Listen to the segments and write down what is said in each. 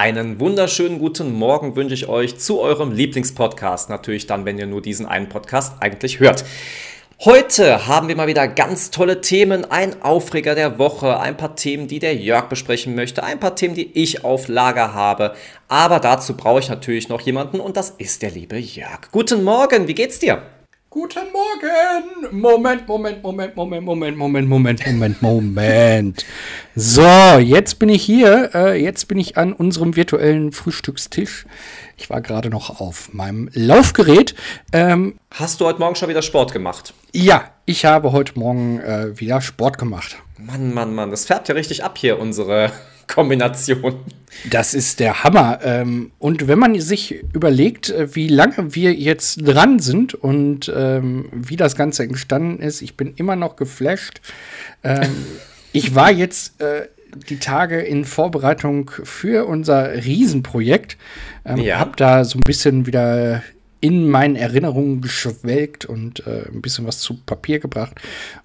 Einen wunderschönen guten Morgen wünsche ich euch zu eurem Lieblingspodcast. Natürlich dann, wenn ihr nur diesen einen Podcast eigentlich hört. Heute haben wir mal wieder ganz tolle Themen, ein Aufreger der Woche, ein paar Themen, die der Jörg besprechen möchte, ein paar Themen, die ich auf Lager habe. Aber dazu brauche ich natürlich noch jemanden und das ist der liebe Jörg. Guten Morgen, wie geht's dir? Guten Morgen! Moment, Moment, Moment, Moment, Moment, Moment, Moment, Moment, Moment. So, jetzt bin ich hier. Äh, jetzt bin ich an unserem virtuellen Frühstückstisch. Ich war gerade noch auf meinem Laufgerät. Ähm, Hast du heute Morgen schon wieder Sport gemacht? Ja, ich habe heute Morgen äh, wieder Sport gemacht. Mann, Mann, Mann, das färbt ja richtig ab hier, unsere Kombination. Das ist der Hammer. Ähm, und wenn man sich überlegt, äh, wie lange wir jetzt dran sind und ähm, wie das Ganze entstanden ist, ich bin immer noch geflasht. Ähm, ich war jetzt äh, die Tage in Vorbereitung für unser Riesenprojekt. Ähm, ja. Hab da so ein bisschen wieder in meinen Erinnerungen geschwelgt und äh, ein bisschen was zu Papier gebracht.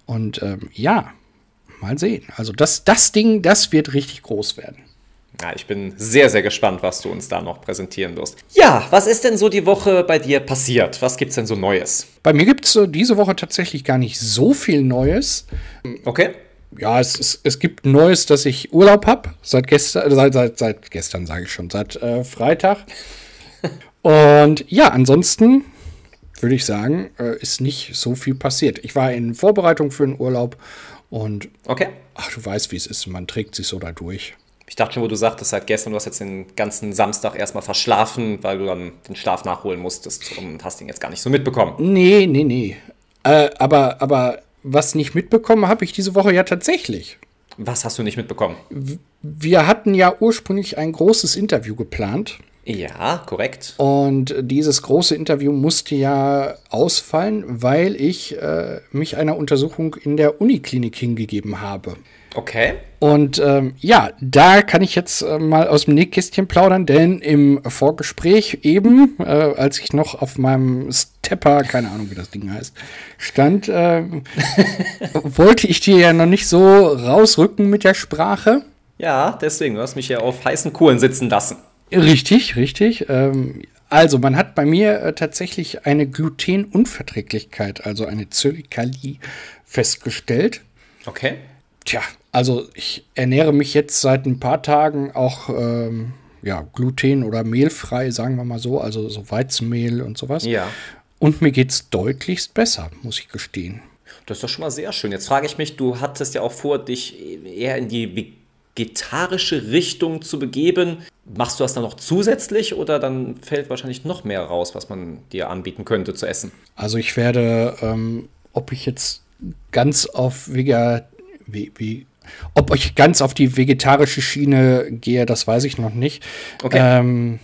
Und ähm, ja, mal sehen. Also das, das Ding, das wird richtig groß werden. Ja, ich bin sehr, sehr gespannt, was du uns da noch präsentieren wirst. Ja, was ist denn so die Woche bei dir passiert? Was gibt es denn so Neues? Bei mir gibt es äh, diese Woche tatsächlich gar nicht so viel Neues. Okay. Ja, es, es, es gibt Neues, dass ich Urlaub habe. Seit gestern, äh, seit, seit, seit gestern sage ich schon, seit äh, Freitag. Und ja, ansonsten würde ich sagen, äh, ist nicht so viel passiert. Ich war in Vorbereitung für den Urlaub und okay. ach, du weißt, wie es ist, man trägt sich so da durch. Ich dachte schon, wo du sagtest, seit gestern, du hast jetzt den ganzen Samstag erstmal verschlafen, weil du dann den Schlaf nachholen musstest und hast ihn jetzt gar nicht so mitbekommen. Nee, nee, nee. Äh, aber, aber was nicht mitbekommen habe ich diese Woche ja tatsächlich. Was hast du nicht mitbekommen? Wir hatten ja ursprünglich ein großes Interview geplant. Ja, korrekt. Und dieses große Interview musste ja ausfallen, weil ich äh, mich einer Untersuchung in der Uniklinik hingegeben habe. Okay. Und ähm, ja, da kann ich jetzt äh, mal aus dem Nähkästchen plaudern, denn im Vorgespräch eben, äh, als ich noch auf meinem Stepper, keine Ahnung, wie das Ding heißt, stand, äh, wollte ich dir ja noch nicht so rausrücken mit der Sprache. Ja, deswegen, du hast mich ja auf heißen Kohlen sitzen lassen. Richtig, richtig. Ähm, also, man hat bei mir äh, tatsächlich eine Glutenunverträglichkeit, also eine Zöllikalie, festgestellt. Okay. Tja, also ich ernähre mich jetzt seit ein paar Tagen auch ähm, ja, gluten- oder mehlfrei, sagen wir mal so, also so Weizenmehl und sowas. Ja. Und mir geht es deutlichst besser, muss ich gestehen. Das ist doch schon mal sehr schön. Jetzt frage ich mich, du hattest ja auch vor, dich eher in die vegetarische Richtung zu begeben. Machst du das dann noch zusätzlich oder dann fällt wahrscheinlich noch mehr raus, was man dir anbieten könnte zu essen? Also ich werde, ähm, ob ich jetzt ganz auf Vega, wie, wie, ob ich ganz auf die vegetarische Schiene gehe, das weiß ich noch nicht. Okay. Ähm,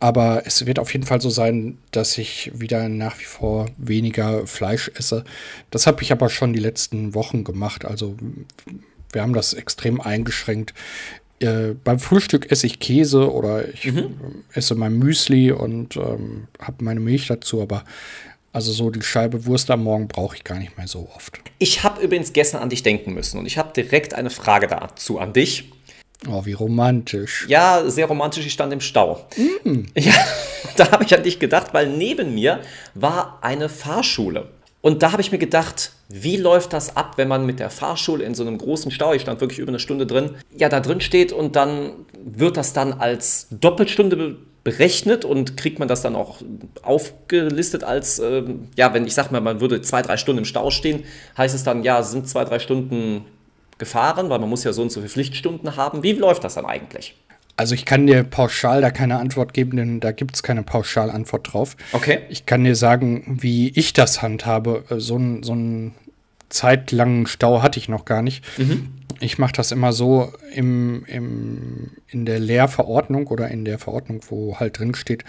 aber es wird auf jeden Fall so sein, dass ich wieder nach wie vor weniger Fleisch esse. Das habe ich aber schon die letzten Wochen gemacht. Also wir haben das extrem eingeschränkt. Äh, beim Frühstück esse ich Käse oder ich mhm. esse mein Müsli und ähm, habe meine Milch dazu, aber also so die Scheibe Wurst am Morgen brauche ich gar nicht mehr so oft. Ich habe übrigens gestern an dich denken müssen und ich habe direkt eine Frage dazu an dich. Oh, wie romantisch. Ja, sehr romantisch. Ich stand im Stau. Mm. Ja, da habe ich an dich gedacht, weil neben mir war eine Fahrschule. Und da habe ich mir gedacht, wie läuft das ab, wenn man mit der Fahrschule in so einem großen Stau, ich stand wirklich über eine Stunde drin, ja, da drin steht und dann wird das dann als Doppelstunde berechnet und kriegt man das dann auch aufgelistet als, äh, ja, wenn ich sag mal, man würde zwei, drei Stunden im Stau stehen, heißt es dann, ja, sind zwei, drei Stunden gefahren, weil man muss ja so und so viele Pflichtstunden haben. Wie läuft das dann eigentlich? Also ich kann dir pauschal da keine Antwort geben, denn da gibt es keine Pauschalantwort drauf. Okay. Ich kann dir sagen, wie ich das handhabe. Äh, so, ein, so einen zeitlangen Stau hatte ich noch gar nicht. Mhm. Ich mache das immer so im, im, in der Lehrverordnung oder in der Verordnung, wo halt drin steht,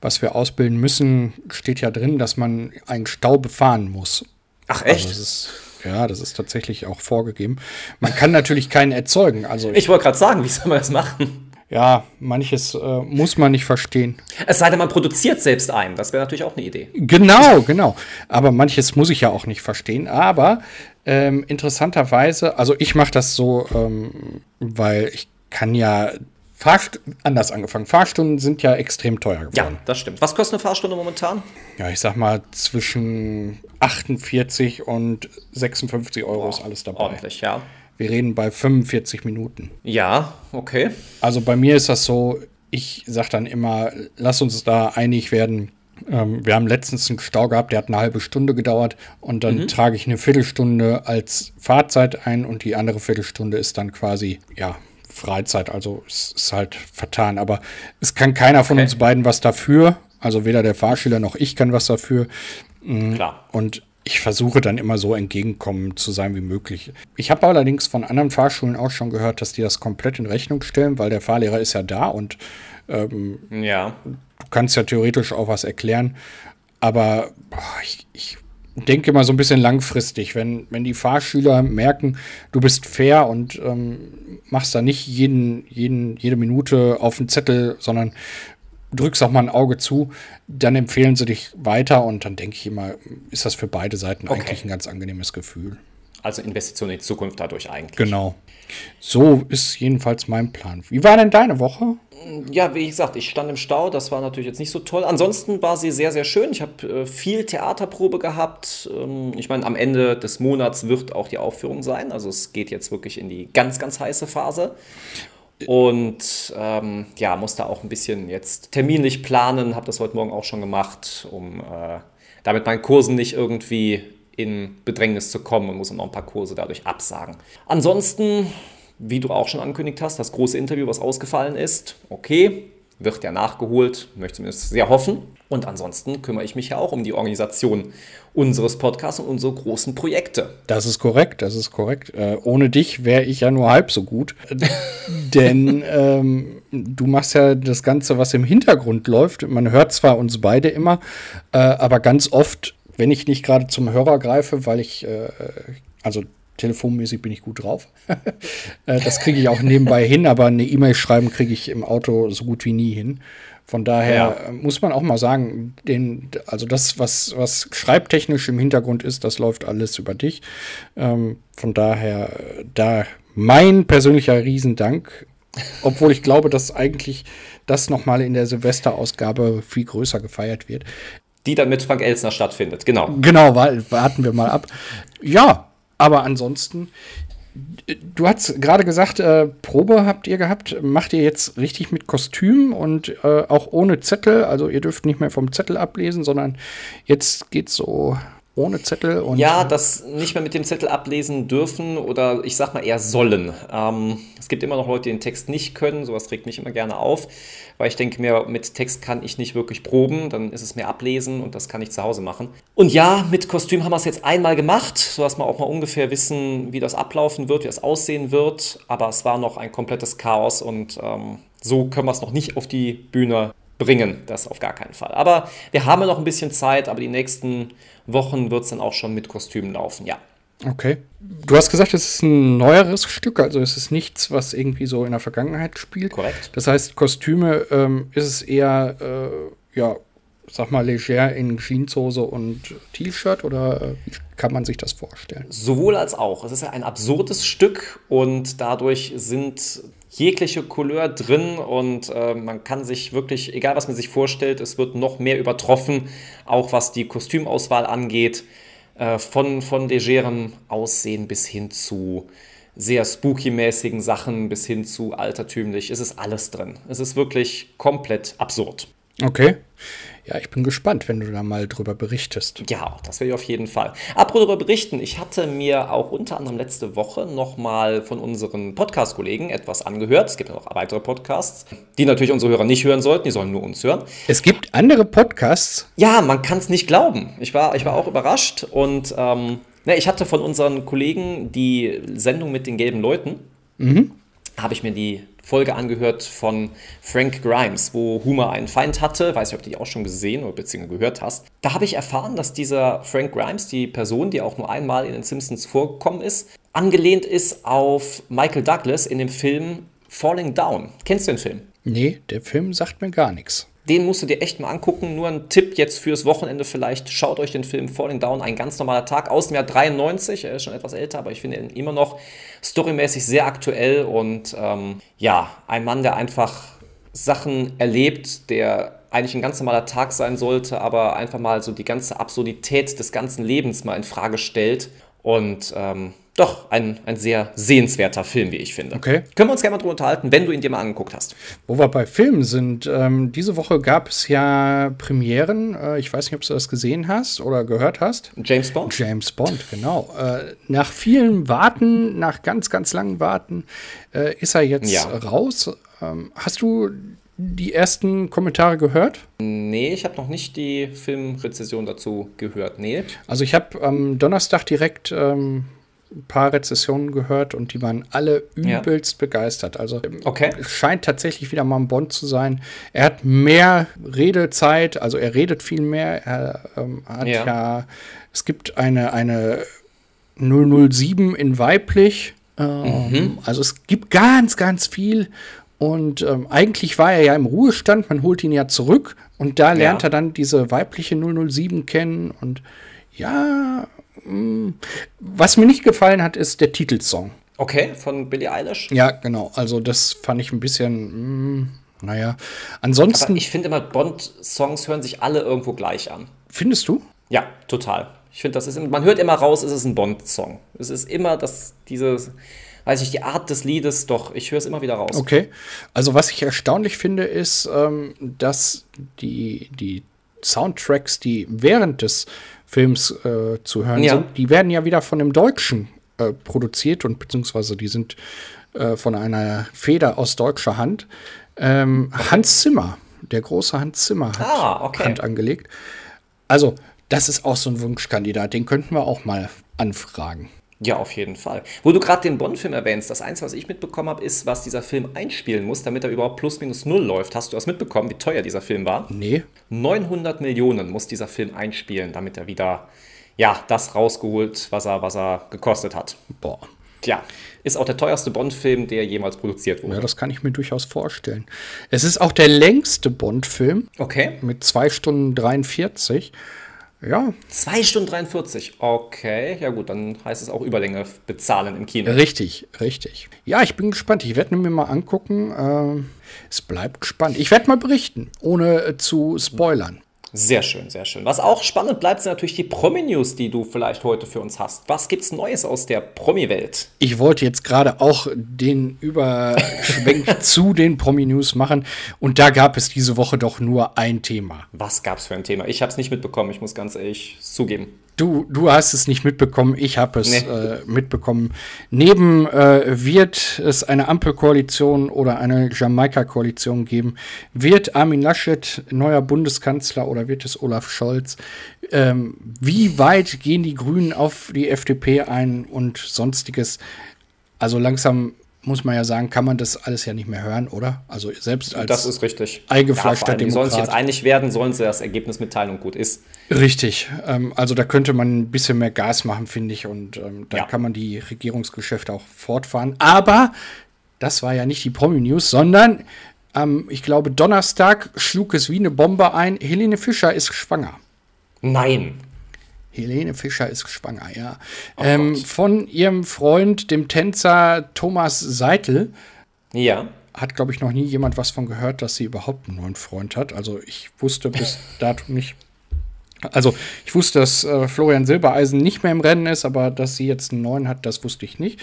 was wir ausbilden müssen, steht ja drin, dass man einen Stau befahren muss. Ach echt? Also das ist, ja, das ist tatsächlich auch vorgegeben. Man kann natürlich keinen erzeugen. Also ich, ich wollte gerade sagen, wie soll man das machen? Ja, manches äh, muss man nicht verstehen. Es sei denn, man produziert selbst einen. Das wäre natürlich auch eine Idee. Genau, genau. Aber manches muss ich ja auch nicht verstehen. Aber ähm, interessanterweise, also ich mache das so, ähm, weil ich kann ja Fahrst anders angefangen. Fahrstunden sind ja extrem teuer geworden. Ja, das stimmt. Was kostet eine Fahrstunde momentan? Ja, ich sag mal zwischen 48 und 56 Euro ist alles dabei. Ordentlich, ja. Wir reden bei 45 Minuten. Ja, okay. Also bei mir ist das so, ich sag dann immer, lass uns da einig werden. Ähm, wir haben letztens einen Stau gehabt, der hat eine halbe Stunde gedauert und dann trage ich eine Viertelstunde als Fahrzeit ein und die andere Viertelstunde ist dann quasi, ja, Freizeit. Also es ist halt vertan. Aber es kann keiner von Okay. uns beiden was dafür. Also weder der Fahrschüler noch ich kann was dafür. Klar. Und ich versuche dann immer so entgegenkommen zu sein wie möglich. Ich habe allerdings von anderen Fahrschulen auch schon gehört, dass die das komplett in Rechnung stellen, weil der Fahrlehrer ist ja da und Ja. du kannst ja theoretisch auch was erklären. Aber boah, ich, ich denke mal so ein bisschen langfristig, wenn, wenn die Fahrschüler merken, du bist fair und ähm, machst da nicht jeden, jeden, jede Minute auf den Zettel, sondern drückst auch mal ein Auge zu, dann empfehlen sie dich weiter und dann denke ich immer, ist das für beide Seiten Okay. eigentlich ein ganz angenehmes Gefühl. Also Investition in die Zukunft dadurch eigentlich. Genau. So ist jedenfalls mein Plan. Wie war denn deine Woche? Ja, wie gesagt, ich stand im Stau, das war natürlich jetzt nicht so toll. Ansonsten war sie sehr, sehr schön. Ich habe äh, viel Theaterprobe gehabt. Ähm, ich meine, am Ende des Monats wird auch die Aufführung sein. Also es geht jetzt wirklich in die ganz, ganz heiße Phase. Und ähm, ja, musste auch ein bisschen jetzt terminlich planen, habe das heute Morgen auch schon gemacht, um äh, damit meinen Kursen nicht irgendwie in Bedrängnis zu kommen und muss dann noch ein paar Kurse dadurch absagen. Ansonsten, wie du auch schon angekündigt hast, das große Interview, was ausgefallen ist, okay, wird ja nachgeholt, möchte zumindest sehr hoffen. Und ansonsten kümmere ich mich ja auch um die Organisation unseres Podcasts und unsere großen Projekte. Das ist korrekt, das ist korrekt. Äh, ohne dich wäre ich ja nur halb so gut. Denn ähm, du machst ja das Ganze, was im Hintergrund läuft. Man hört zwar uns beide immer, äh, aber ganz oft, wenn ich nicht gerade zum Hörer greife, weil ich, äh, also telefonmäßig bin ich gut drauf. äh, das kriege ich auch nebenbei hin, aber eine E-Mail schreiben kriege ich im Auto so gut wie nie hin. Von daher Ja. äh, muss man auch mal sagen, den, also das, was, was schreibtechnisch im Hintergrund ist, das läuft alles über dich. Ähm, von daher, äh, da mein persönlicher Riesendank, obwohl ich glaube, dass eigentlich das nochmal in der Silvesterausgabe viel größer gefeiert wird. Die dann mit Frank Elsner stattfindet, genau. Genau, wa- warten wir mal ab. Ja, aber ansonsten, du hast gerade gesagt, äh, Probe habt ihr gehabt. Macht ihr jetzt richtig mit Kostüm und äh, auch ohne Zettel? Also ihr dürft nicht mehr vom Zettel ablesen, sondern jetzt geht's so ohne Zettel und Ja, das nicht mehr mit dem Zettel ablesen dürfen oder ich sag mal eher sollen. Ähm, es gibt immer noch Leute, die den Text nicht können. Sowas regt mich immer gerne auf, weil ich denke mir, mit Text kann ich nicht wirklich proben. Dann ist es mehr ablesen und das kann ich zu Hause machen. Und ja, mit Kostüm haben wir es jetzt einmal gemacht, sodass wir auch mal ungefähr wissen, wie das ablaufen wird, wie es aussehen wird. Aber es war noch ein komplettes Chaos und ähm, so können wir es noch nicht auf die Bühne bringen. Das auf gar keinen Fall. Aber wir haben ja noch ein bisschen Zeit, aber die nächsten Wochen wird es dann auch schon mit Kostümen laufen, ja. Okay. Du hast gesagt, es ist ein neueres Stück, also es ist nichts, was irgendwie so in der Vergangenheit spielt. Korrekt. Das heißt, Kostüme ähm, ist es eher, äh, ja, sag mal, leger in Jeanshose und T-Shirt oder äh, wie kann man sich das vorstellen? Sowohl als auch. Es ist ja ein absurdes Stück und dadurch sind jegliche Couleur drin und äh, man kann sich wirklich, egal was man sich vorstellt, es wird noch mehr übertroffen, auch was die Kostümauswahl angeht, äh, von, von legerem Aussehen bis hin zu sehr spooky-mäßigen Sachen, bis hin zu altertümlich. Es ist alles drin. Es ist wirklich komplett absurd. Okay. Ja, ich bin gespannt, wenn du da mal drüber berichtest. Ja, das will ich auf jeden Fall. Apropos darüber berichten, ich hatte mir auch unter anderem letzte Woche nochmal von unseren Podcast-Kollegen etwas angehört. Es gibt ja noch weitere Podcasts, die natürlich unsere Hörer nicht hören sollten, die sollen nur uns hören. Es gibt andere Podcasts. Ja, man kann es nicht glauben. Ich war, ich war auch überrascht und ähm, ne, ich hatte von unseren Kollegen die Sendung mit den gelben Leuten, habe ich mir die Folge angehört von Frank Grimes, wo Homer einen Feind hatte. Weiß nicht, ob du die auch schon gesehen oder beziehungsweise gehört hast. Da habe ich erfahren, dass dieser Frank Grimes, die Person, die auch nur einmal in den Simpsons vorgekommen ist, angelehnt ist auf Michael Douglas in dem Film Falling Down. Kennst du den Film? Nee, der Film sagt mir gar nichts. Den musst du dir echt mal angucken. Nur ein Tipp jetzt fürs Wochenende vielleicht. Schaut euch den Film Falling Down, ein ganz normaler Tag aus dem Jahr 93. Er ist schon etwas älter, aber ich finde ihn immer noch storymäßig sehr aktuell und ähm, ja, ein Mann, der einfach Sachen erlebt, der eigentlich ein ganz normaler Tag sein sollte, aber einfach mal so die ganze Absurdität des ganzen Lebens mal in Frage stellt und ähm, doch ein, ein sehr sehenswerter Film, wie ich finde. Okay. Können wir uns gerne mal drüber unterhalten, wenn du ihn dir mal angeguckt hast. Wo wir bei Filmen sind, ähm, diese Woche gab es ja Premieren. Äh, ich weiß nicht, ob du das gesehen hast oder gehört hast. James Bond? James Bond, genau. Äh, nach vielen Warten, nach ganz, ganz langen Warten, äh, ist er jetzt Ja. raus. Ähm, hast du die ersten Kommentare gehört? Nee, ich habe noch nicht die Filmrezession dazu gehört. Nee. Also ich habe am Donnerstag direkt ähm, ein paar Rezessionen gehört und die waren alle Ja. übelst begeistert. Also ähm, Okay. scheint tatsächlich wieder mal ein Bond zu sein. Er hat mehr Redezeit, also er redet viel mehr. Er ähm, hat ja. Ja. es gibt eine, eine 007 in weiblich. Ähm, Also es gibt ganz, ganz viel. Und ähm, eigentlich war er ja im Ruhestand, man holt ihn ja zurück und da lernt Ja. er dann diese weibliche 007 kennen und ja, was mir nicht gefallen hat, ist der Titelsong. Okay, von Billie Eilish. Ja, genau, also das fand ich ein bisschen, mh, naja, ansonsten, Aber ich finde immer, Bond-Songs hören sich alle irgendwo gleich an. findest du? Ja, total. Ich finde, das ist, man hört immer raus, es ist ein Bond-Song. Es ist immer das, diese, weiß ich, die Art des Liedes, doch, ich höre es immer wieder raus. Okay. Also was ich erstaunlich finde, ist, ähm, dass die, die Soundtracks, die während des Films äh, zu hören Ja. sind, die werden ja wieder von dem Deutschen äh, produziert und beziehungsweise die sind äh, von einer Feder aus deutscher Hand. Ähm, Hans Zimmer, der große Hans Zimmer hat Ah, okay. Hand angelegt. Also, das ist auch so ein Wunschkandidat, den könnten wir auch mal anfragen. Ja, auf jeden Fall. Wo du gerade den Bond-Film erwähnst, das Einzige, was ich mitbekommen habe, ist, was dieser Film einspielen muss, damit er überhaupt plus minus null läuft. Hast du das mitbekommen, wie teuer dieser Film war? Nee, 900 Millionen muss dieser Film einspielen, damit er wieder, ja, das rausgeholt, was er, was er gekostet hat. boah. Tja, ist auch der teuerste Bond-Film, der jemals produziert wurde. Ja, das kann ich mir durchaus vorstellen. Es ist auch der längste Bond-Film Okay. mit 2 Stunden 43. Ja, 2 Stunden 43. Okay, ja gut, dann heißt es auch Überlänge bezahlen im Kino. richtig, richtig. Ja, ich bin gespannt. Ich werde mir mal angucken. Ähm, es bleibt spannend. Ich werde mal berichten, ohne äh, zu spoilern. Sehr schön, sehr schön. Was auch spannend bleibt, sind natürlich die Promi-News, die du vielleicht heute für uns hast. Was gibt's Neues aus der Promi-Welt? Ich wollte jetzt gerade auch den Überschwenk zu den Promi-News machen. Und da gab es diese Woche doch nur ein Thema. Was gab's für ein Thema? Ich habe es nicht mitbekommen, ich muss ganz ehrlich zugeben. Du, du hast es nicht mitbekommen, ich habe es Nee. äh, mitbekommen. Neben äh, wird es eine Ampelkoalition oder eine Jamaika-Koalition geben. Wird Armin Laschet neuer Bundeskanzler oder wird es Olaf Scholz? Ähm, wie weit gehen die Grünen auf die FDP ein und sonstiges? Also langsam muss man ja sagen, kann man das alles ja nicht mehr hören, oder? Also selbst als Das ist richtig. eingefleischter allem, Die sollen sich Demokrat. jetzt einig werden, sollen sie das Ergebnis mitteilen und gut ist. Richtig. Ähm, also da könnte man ein bisschen mehr Gas machen, finde ich. Und ähm, da Ja. kann man die Regierungsgeschäfte auch fortfahren. Aber das war ja nicht die Promi-News, sondern ähm, ich glaube, Donnerstag schlug es wie eine Bombe ein. Helene Fischer ist schwanger. Nein. Helene Fischer ist schwanger, ja. ähm, von ihrem Freund, dem Tänzer Thomas Seitel. Ja. Hat, glaube ich, noch nie jemand was von gehört, dass sie überhaupt einen neuen Freund hat. Also ich wusste bis dato nicht. Also ich wusste, dass äh, Florian Silbereisen nicht mehr im Rennen ist, aber dass sie jetzt einen neuen hat, das wusste ich nicht.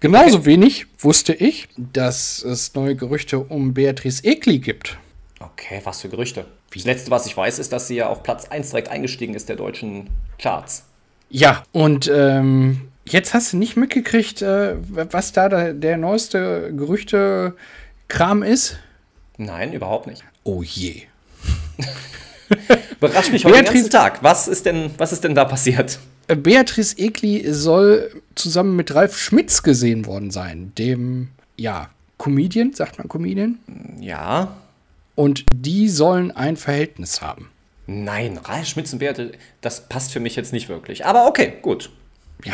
Genauso wenig wusste ich, dass es neue Gerüchte um Beatrice Egli gibt. Okay, was für Gerüchte. Das letzte, was ich weiß, ist, dass sie ja auf Platz 1 direkt eingestiegen ist der deutschen Charts. Ja, und ähm, jetzt hast du nicht mitgekriegt, äh, was da der, der neueste Gerüchte-Kram ist? Nein, überhaupt nicht. Oh je. Überrascht mich heute den Beatrice- ganzen Tag. Was ist denn, was ist denn da passiert? Äh, Beatrice Egli soll zusammen mit Ralf Schmitz gesehen worden sein, dem, ja, Comedian, sagt man Comedian. Ja. Und die sollen ein Verhältnis haben. Nein, Ralf Schmitz und Beate, das passt für mich jetzt nicht wirklich. Aber okay, gut.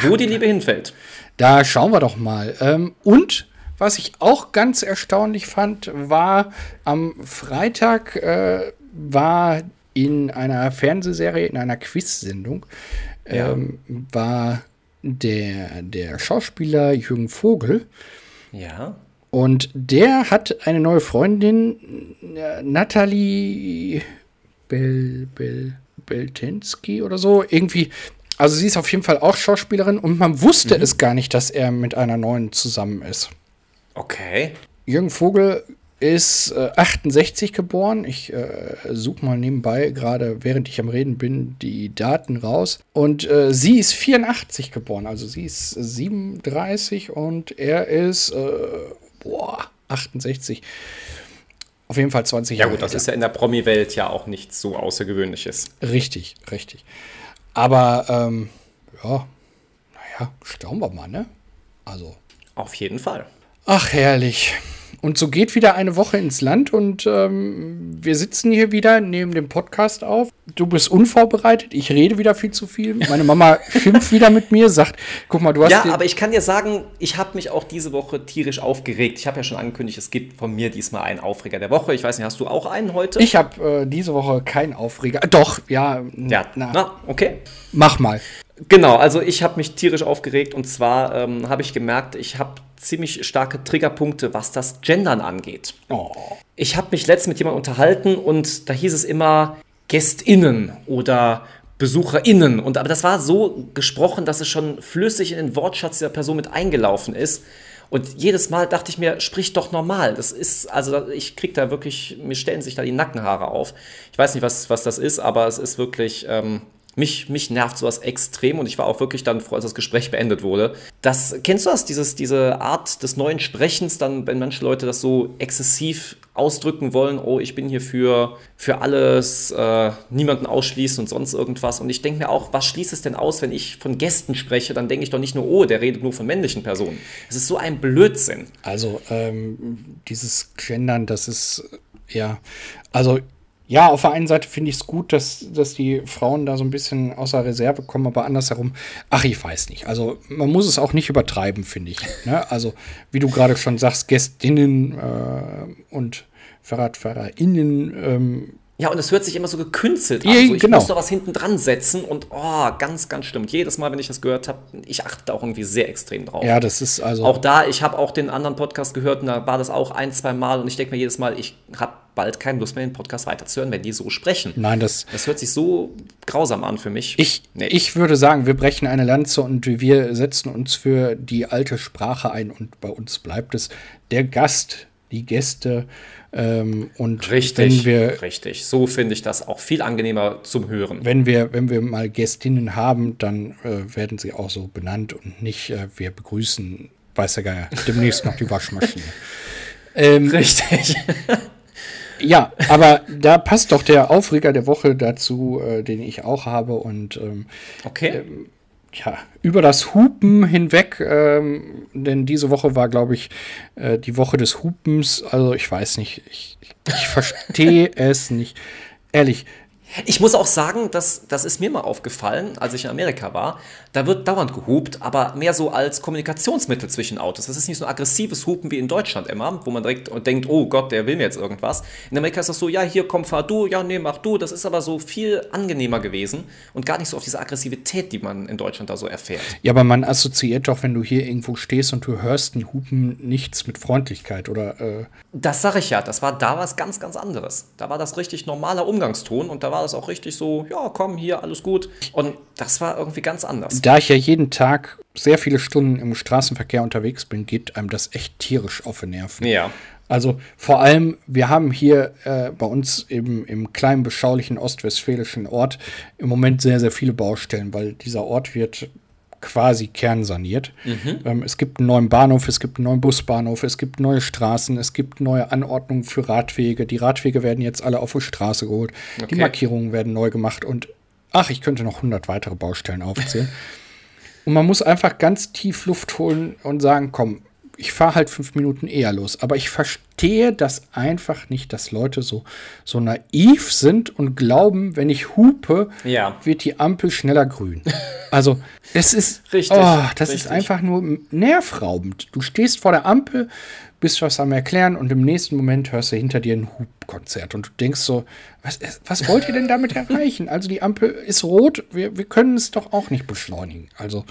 Wo die Liebe hinfällt. Da schauen wir doch mal. Ähm, und was ich auch ganz erstaunlich fand, war am Freitag äh, war in einer Fernsehserie, in einer Quiz-Sendung, Ja. ähm, war der, der Schauspieler Jürgen Vogel. Ja. Und der hat eine neue Freundin, äh, Natalie Bel, Bel, Beltinski oder so. Irgendwie, also sie ist auf jeden Fall auch Schauspielerin und man wusste es gar nicht, dass er mit einer neuen zusammen ist. Okay. Jürgen Vogel ist äh, 68 geboren. Ich äh, suche mal nebenbei, gerade während ich am Reden bin, die Daten raus. Und äh, sie ist 84 geboren. Also sie ist 37 und er ist, äh, boah, 68. Auf jeden Fall 20 Ja Jahre gut, das älter. ist ja in der Promi-Welt ja auch nichts so Außergewöhnliches. Richtig, richtig. Aber, ähm, ja, naja, schauen wir mal, ne? Also, Auf jeden Fall. Ach, herrlich. Und so geht wieder eine Woche ins Land und ähm, wir sitzen hier wieder, nehmen den Podcast auf. Du bist unvorbereitet, ich rede wieder viel zu viel. Meine Mama schimpft wieder mit mir, sagt, guck mal, du hast Ja, aber ich kann dir sagen, ich habe mich auch diese Woche tierisch aufgeregt. Ich habe ja schon angekündigt, es gibt von mir diesmal einen Aufreger der Woche. Ich weiß nicht, hast du auch einen heute? ich habe äh, diese Woche keinen Aufreger. Doch, ja, Ja, na, na, okay. mach mal. Genau, also ich habe mich tierisch aufgeregt und zwar ähm, habe ich gemerkt, ich habe ziemlich starke Triggerpunkte, was das Gendern angeht. Oh. Ich habe mich letztens mit jemandem unterhalten und da hieß es immer GästInnen oder BesucherInnen. Und aber das war so gesprochen, dass es schon flüssig in den Wortschatz dieser Person mit eingelaufen ist. Und jedes Mal dachte ich mir, sprich doch normal. Das ist, also ich krieg da wirklich, mir stellen sich da die Nackenhaare auf. Ich weiß nicht, was, was das ist, aber es ist wirklich, ähm, mich, mich nervt sowas extrem und ich war auch wirklich dann froh, als das Gespräch beendet wurde. Das, kennst du das, dieses, diese Art des neuen Sprechens, dann, wenn manche Leute das so exzessiv ausdrücken wollen, oh, ich bin hier für, für alles, äh, niemanden ausschließen und sonst irgendwas. Und ich denke mir auch, was schließt es denn aus, wenn ich von Gästen spreche? Dann denke ich doch nicht nur, oh, der redet nur von männlichen Personen. Es ist so ein Blödsinn. Also, ähm, dieses Gendern, das ist, ja, also, ja, auf der einen Seite finde ich es gut, dass, dass die Frauen da so ein bisschen außer Reserve kommen, aber andersherum, ach, ich weiß nicht. Also, man muss es auch nicht übertreiben, finde ich. Ne? Also, wie du gerade schon sagst, Gästinnen äh, und FahrradfahrerInnen, ähm, Ja, und es hört sich immer so gekünstelt an. Ja, So, ich genau. muss da was hinten dran setzen und oh, ganz, ganz schlimm. Jedes Mal, wenn ich das gehört habe, ich achte da auch irgendwie sehr extrem drauf. ja, das ist also. Auch da, ich habe auch den anderen Podcast gehört und da war das auch ein, zwei Mal und ich denke mir jedes Mal, ich habe bald keine Lust mehr, den Podcast weiterzuhören, wenn die so sprechen. Nein, das. Das hört sich so grausam an für mich. Ich, Nee. ich würde sagen, wir brechen eine Lanze und wir setzen uns für die alte Sprache ein und bei uns bleibt es der Gast, die Gäste ähm, und Richtig, wenn wir richtig. So finde ich das auch viel angenehmer zum Hören. wenn wir wenn wir mal Gästinnen haben, dann äh, werden sie auch so benannt und nicht äh, wir begrüßen weiß der Geier demnächst noch die Waschmaschine. ähm, Richtig. Ja, aber da passt doch der Aufreger der Woche dazu, äh, den ich auch habe und ähm, Okay. ja, über das Hupen hinweg, ähm, denn diese Woche war, glaube ich, äh, die Woche des Hupens. Also ich weiß nicht, ich, ich, ich verstehe es nicht. Ehrlich, Ich muss auch sagen, dass, das ist mir mal aufgefallen, als ich in Amerika war. Da wird dauernd gehupt, aber mehr so als Kommunikationsmittel zwischen Autos. Das ist nicht so ein aggressives Hupen wie in Deutschland immer, wo man direkt denkt, oh Gott, der will mir jetzt irgendwas. In Amerika ist das so, ja, hier komm, fahr du, ja, nee, mach du. Das ist aber so viel angenehmer gewesen und gar nicht so auf diese Aggressivität, die man in Deutschland da so erfährt. ja, aber man assoziiert doch, wenn du hier irgendwo stehst und du hörst ein Hupen, nichts mit Freundlichkeit oder äh, Das sage ich ja, das war da was ganz, ganz anderes. Da war das richtig normaler Umgangston und da war das auch richtig so, ja, komm, hier, alles gut. Und das war irgendwie ganz anders. Da ich ja jeden Tag sehr viele Stunden im Straßenverkehr unterwegs bin, geht einem das echt tierisch auf den Nerven. Ja. Also vor allem, wir haben hier äh, bei uns im, im kleinen, beschaulichen ostwestfälischen Ort im Moment sehr, sehr viele Baustellen, weil dieser Ort wird quasi kernsaniert. Ähm, es gibt einen neuen Bahnhof, es gibt einen neuen Busbahnhof, es gibt neue Straßen, es gibt neue Anordnungen für Radwege. Die Radwege werden jetzt alle auf die Straße geholt. Die Okay. Markierungen werden neu gemacht und ach, ich könnte noch 100 weitere Baustellen aufzählen. und man muss einfach ganz tief Luft holen und sagen, komm, ich fahre halt fünf Minuten eher los. Aber ich verstehe das einfach nicht, dass Leute so, so naiv sind und glauben, wenn ich hupe, Ja. wird die Ampel schneller grün. Also, es ist, Richtig, oh, das ist richtig. einfach nur nervraubend. Du stehst vor der Ampel, bist was am Erklären und im nächsten Moment hörst du hinter dir ein Hubkonzert und du denkst so, was, was wollt ihr denn damit erreichen? Also, die Ampel ist rot, wir, wir können es doch auch nicht beschleunigen. Also,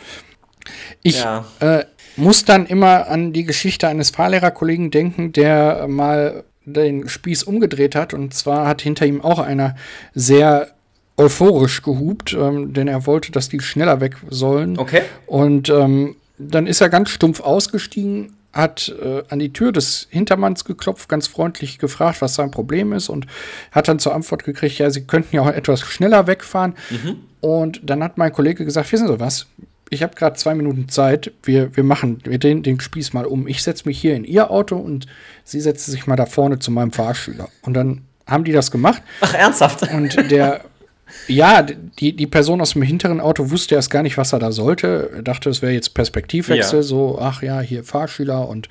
ich Ja. äh, muss dann immer an die Geschichte eines Fahrlehrerkollegen denken, der mal den Spieß umgedreht hat. Und zwar hat hinter ihm auch einer sehr euphorisch gehupt, ähm, denn er wollte, dass die schneller weg sollen. Okay. Und ähm, dann ist er ganz stumpf ausgestiegen, hat äh, an die Tür des Hintermanns geklopft, ganz freundlich gefragt, was sein Problem ist und hat dann zur Antwort gekriegt, ja, sie könnten ja auch etwas schneller wegfahren. Und dann hat mein Kollege gesagt, wissen Sie was, ich habe gerade zwei Minuten Zeit, wir, wir machen wir drehen den Spieß mal um. Ich setze mich hier in Ihr Auto und Sie setzen sich mal da vorne zu meinem Fahrschüler. Und dann haben die das gemacht. Ach, ernsthaft? Und der, ja, die, die Person aus dem hinteren Auto wusste erst gar nicht, was er da sollte. Er dachte, es wäre jetzt Perspektivwechsel, Ja. so, ach ja, hier Fahrschüler und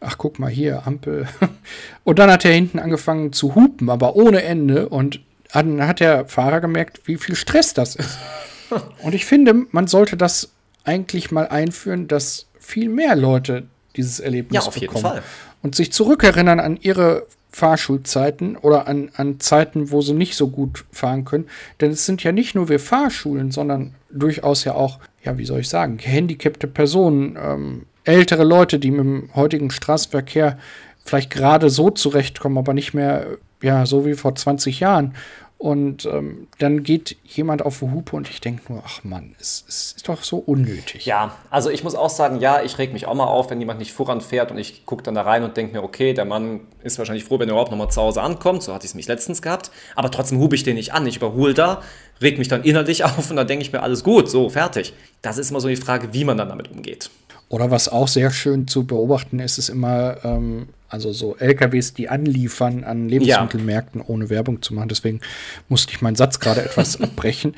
ach, guck mal hier, Ampel. Und dann hat er hinten angefangen zu hupen, aber ohne Ende. Und dann hat der Fahrer gemerkt, wie viel Stress das ist. Und ich finde, man sollte das eigentlich mal einführen, dass viel mehr Leute dieses Erlebnis Ja, auf jeden bekommen Fall. und sich zurückerinnern an ihre Fahrschulzeiten oder an, an Zeiten, wo sie nicht so gut fahren können. Denn es sind ja nicht nur wir Fahrschulen, sondern durchaus ja auch, ja, wie soll ich sagen, gehandicapte Personen, ähm, ältere Leute, die mit dem heutigen Straßenverkehr vielleicht gerade so zurechtkommen, aber nicht mehr, ja, so wie vor 20 Jahren. Und ähm, dann geht jemand auf die Hupe und ich denke nur, ach Mann, es, es ist doch so unnötig. Ja, also ich muss auch sagen, ja, ich reg mich auch mal auf, wenn jemand nicht voranfährt und ich gucke dann da rein und denke mir, okay, der Mann ist wahrscheinlich froh, wenn er überhaupt nochmal zu Hause ankommt. So hatte ich es mich letztens gehabt. Aber trotzdem hube ich den nicht an. Ich überhole da, reg mich dann innerlich auf und dann denke ich mir, alles gut, so, fertig. Das ist immer so die Frage, wie man dann damit umgeht. Oder was auch sehr schön zu beobachten ist, ist immer, ähm, also so LKWs, die anliefern an Lebensmittelmärkten, ohne Werbung zu machen. Deswegen musste ich meinen Satz gerade etwas abbrechen.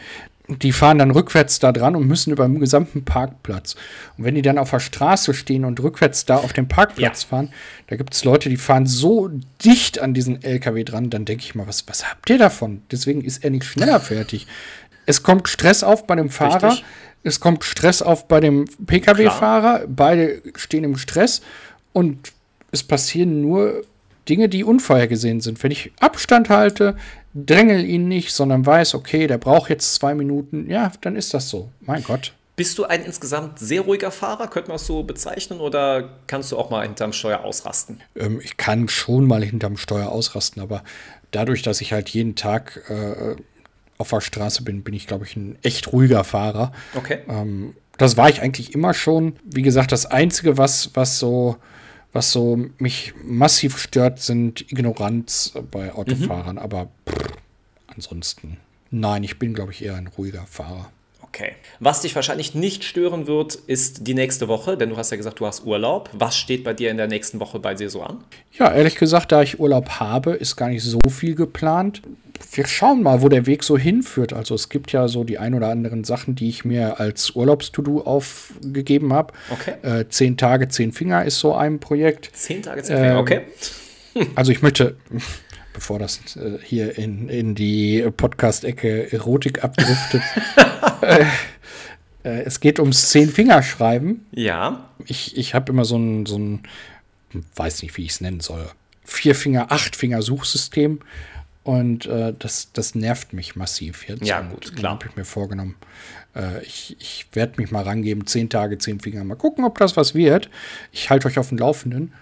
Die fahren dann rückwärts da dran und müssen über den gesamten Parkplatz. Und wenn die dann auf der Straße stehen und rückwärts da auf dem Parkplatz Ja. fahren, da gibt es Leute, die fahren so dicht an diesen LKW dran, dann denke ich mal, was, was habt ihr davon? Deswegen ist er nicht schneller fertig. Es kommt Stress auf bei dem Fahrer, Richtig. Es kommt Stress auf bei dem Pkw-Fahrer, beide stehen im Stress und es passieren nur Dinge, die unvorhergesehen sind. Wenn ich Abstand halte, drängel ihn nicht, sondern weiß, okay, der braucht jetzt zwei Minuten, ja, dann ist das so. Mein Gott. Bist du ein insgesamt sehr ruhiger Fahrer, könnte man es so bezeichnen, oder kannst du auch mal hinterm Steuer ausrasten? Ähm, ich kann schon mal hinterm Steuer ausrasten, aber dadurch, dass ich halt jeden Tag äh, auf der Straße bin, bin ich, glaube ich, ein echt ruhiger Fahrer. Okay. Ähm, das war ich eigentlich immer schon. Wie gesagt, das Einzige, was, was so, was so mich massiv stört, sind Ignoranz bei Autofahrern. Aber pff, ansonsten, nein, ich bin, glaube ich, eher ein ruhiger Fahrer. Okay. Was dich wahrscheinlich nicht stören wird, ist die nächste Woche, denn du hast ja gesagt, du hast Urlaub. Was steht bei dir in der nächsten Woche bei dir so an? Ja, ehrlich gesagt, da ich Urlaub habe, ist gar nicht so viel geplant. Wir schauen mal, wo der Weg so hinführt. Also es gibt ja so die ein oder anderen Sachen, die ich mir als Urlaubs-To-Do aufgegeben habe. Okay. Äh, zehn Tage, zehn Finger ist so ein Projekt. Zehn Tage, zehn Finger, Ähm, okay. Also ich möchte, bevor das äh, hier in, in die Podcast-Ecke Erotik abdriftet, äh, äh, es geht ums Zehn-Finger-Schreiben. Ja. Ich, ich habe immer so ein, so ein, weiß nicht, wie ich es nennen soll, Vier-Finger-, Acht-Finger-Suchsystem. Und äh, das, das nervt mich massiv jetzt. Ja, gut, klar. habe ich mir vorgenommen, äh, ich, ich werde mich mal rangeben, zehn Tage, zehn Finger. Mal gucken, ob das was wird. Ich halte euch auf dem Laufenden.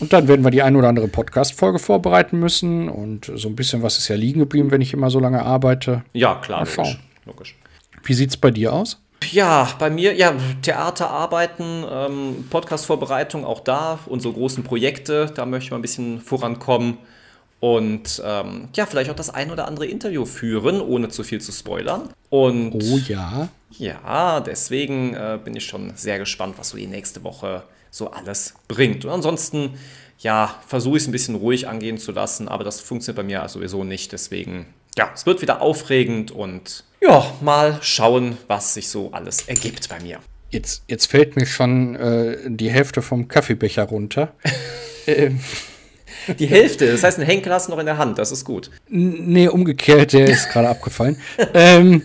Und dann werden wir die ein oder andere Podcast-Folge vorbereiten müssen. Und so ein bisschen was ist ja liegen geblieben, wenn ich immer so lange arbeite. Ja, klar, Mal logisch. schauen. logisch. Wie sieht es bei dir aus? Ja, bei mir, ja, Theater arbeiten, ähm, Podcast-Vorbereitung auch da, unsere großen Projekte, da möchte ich mal ein bisschen vorankommen. Und ähm, ja, vielleicht auch das ein oder andere Interview führen, ohne zu viel zu spoilern. Und Oh ja. ja, deswegen äh, bin ich schon sehr gespannt, was so die nächste Woche so alles bringt. Und ansonsten, ja, versuche ich es ein bisschen ruhig angehen zu lassen, aber das funktioniert bei mir sowieso nicht. Deswegen, ja, es wird wieder aufregend und ja, mal schauen, was sich so alles ergibt bei mir. Jetzt, jetzt fällt mir schon äh, die Hälfte vom Kaffeebecher runter. ähm. Die Hälfte, das heißt, ein Henkel hast du noch in der Hand, das ist gut. Nee, umgekehrt, der ist gerade abgefallen. ähm,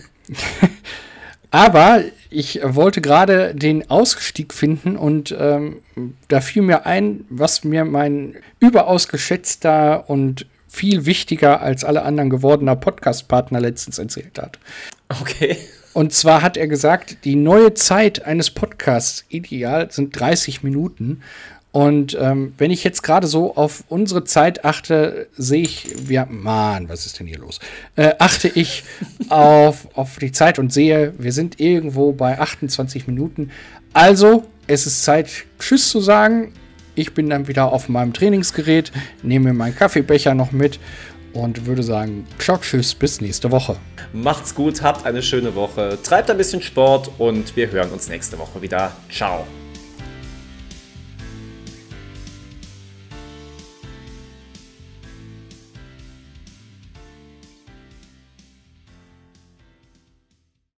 aber ich wollte gerade den Ausstieg finden und ähm, da fiel mir ein, was mir mein überaus geschätzter und viel wichtiger als alle anderen gewordener Podcast-Partner letztens erzählt hat. Okay. Und zwar hat er gesagt, die neue Zeit eines Podcasts ideal sind 30 Minuten. Und ähm, wenn ich jetzt gerade so auf unsere Zeit achte, sehe ich, wir, Mann, was ist denn hier los? Äh, achte ich auf, auf die Zeit und sehe, wir sind irgendwo bei 28 Minuten. Also, es ist Zeit, Tschüss zu sagen. Ich bin dann wieder auf meinem Trainingsgerät, nehme meinen Kaffeebecher noch mit und würde sagen, ciao, tschüss, bis nächste Woche. Macht's gut, habt eine schöne Woche, treibt ein bisschen Sport und wir hören uns nächste Woche wieder. Ciao.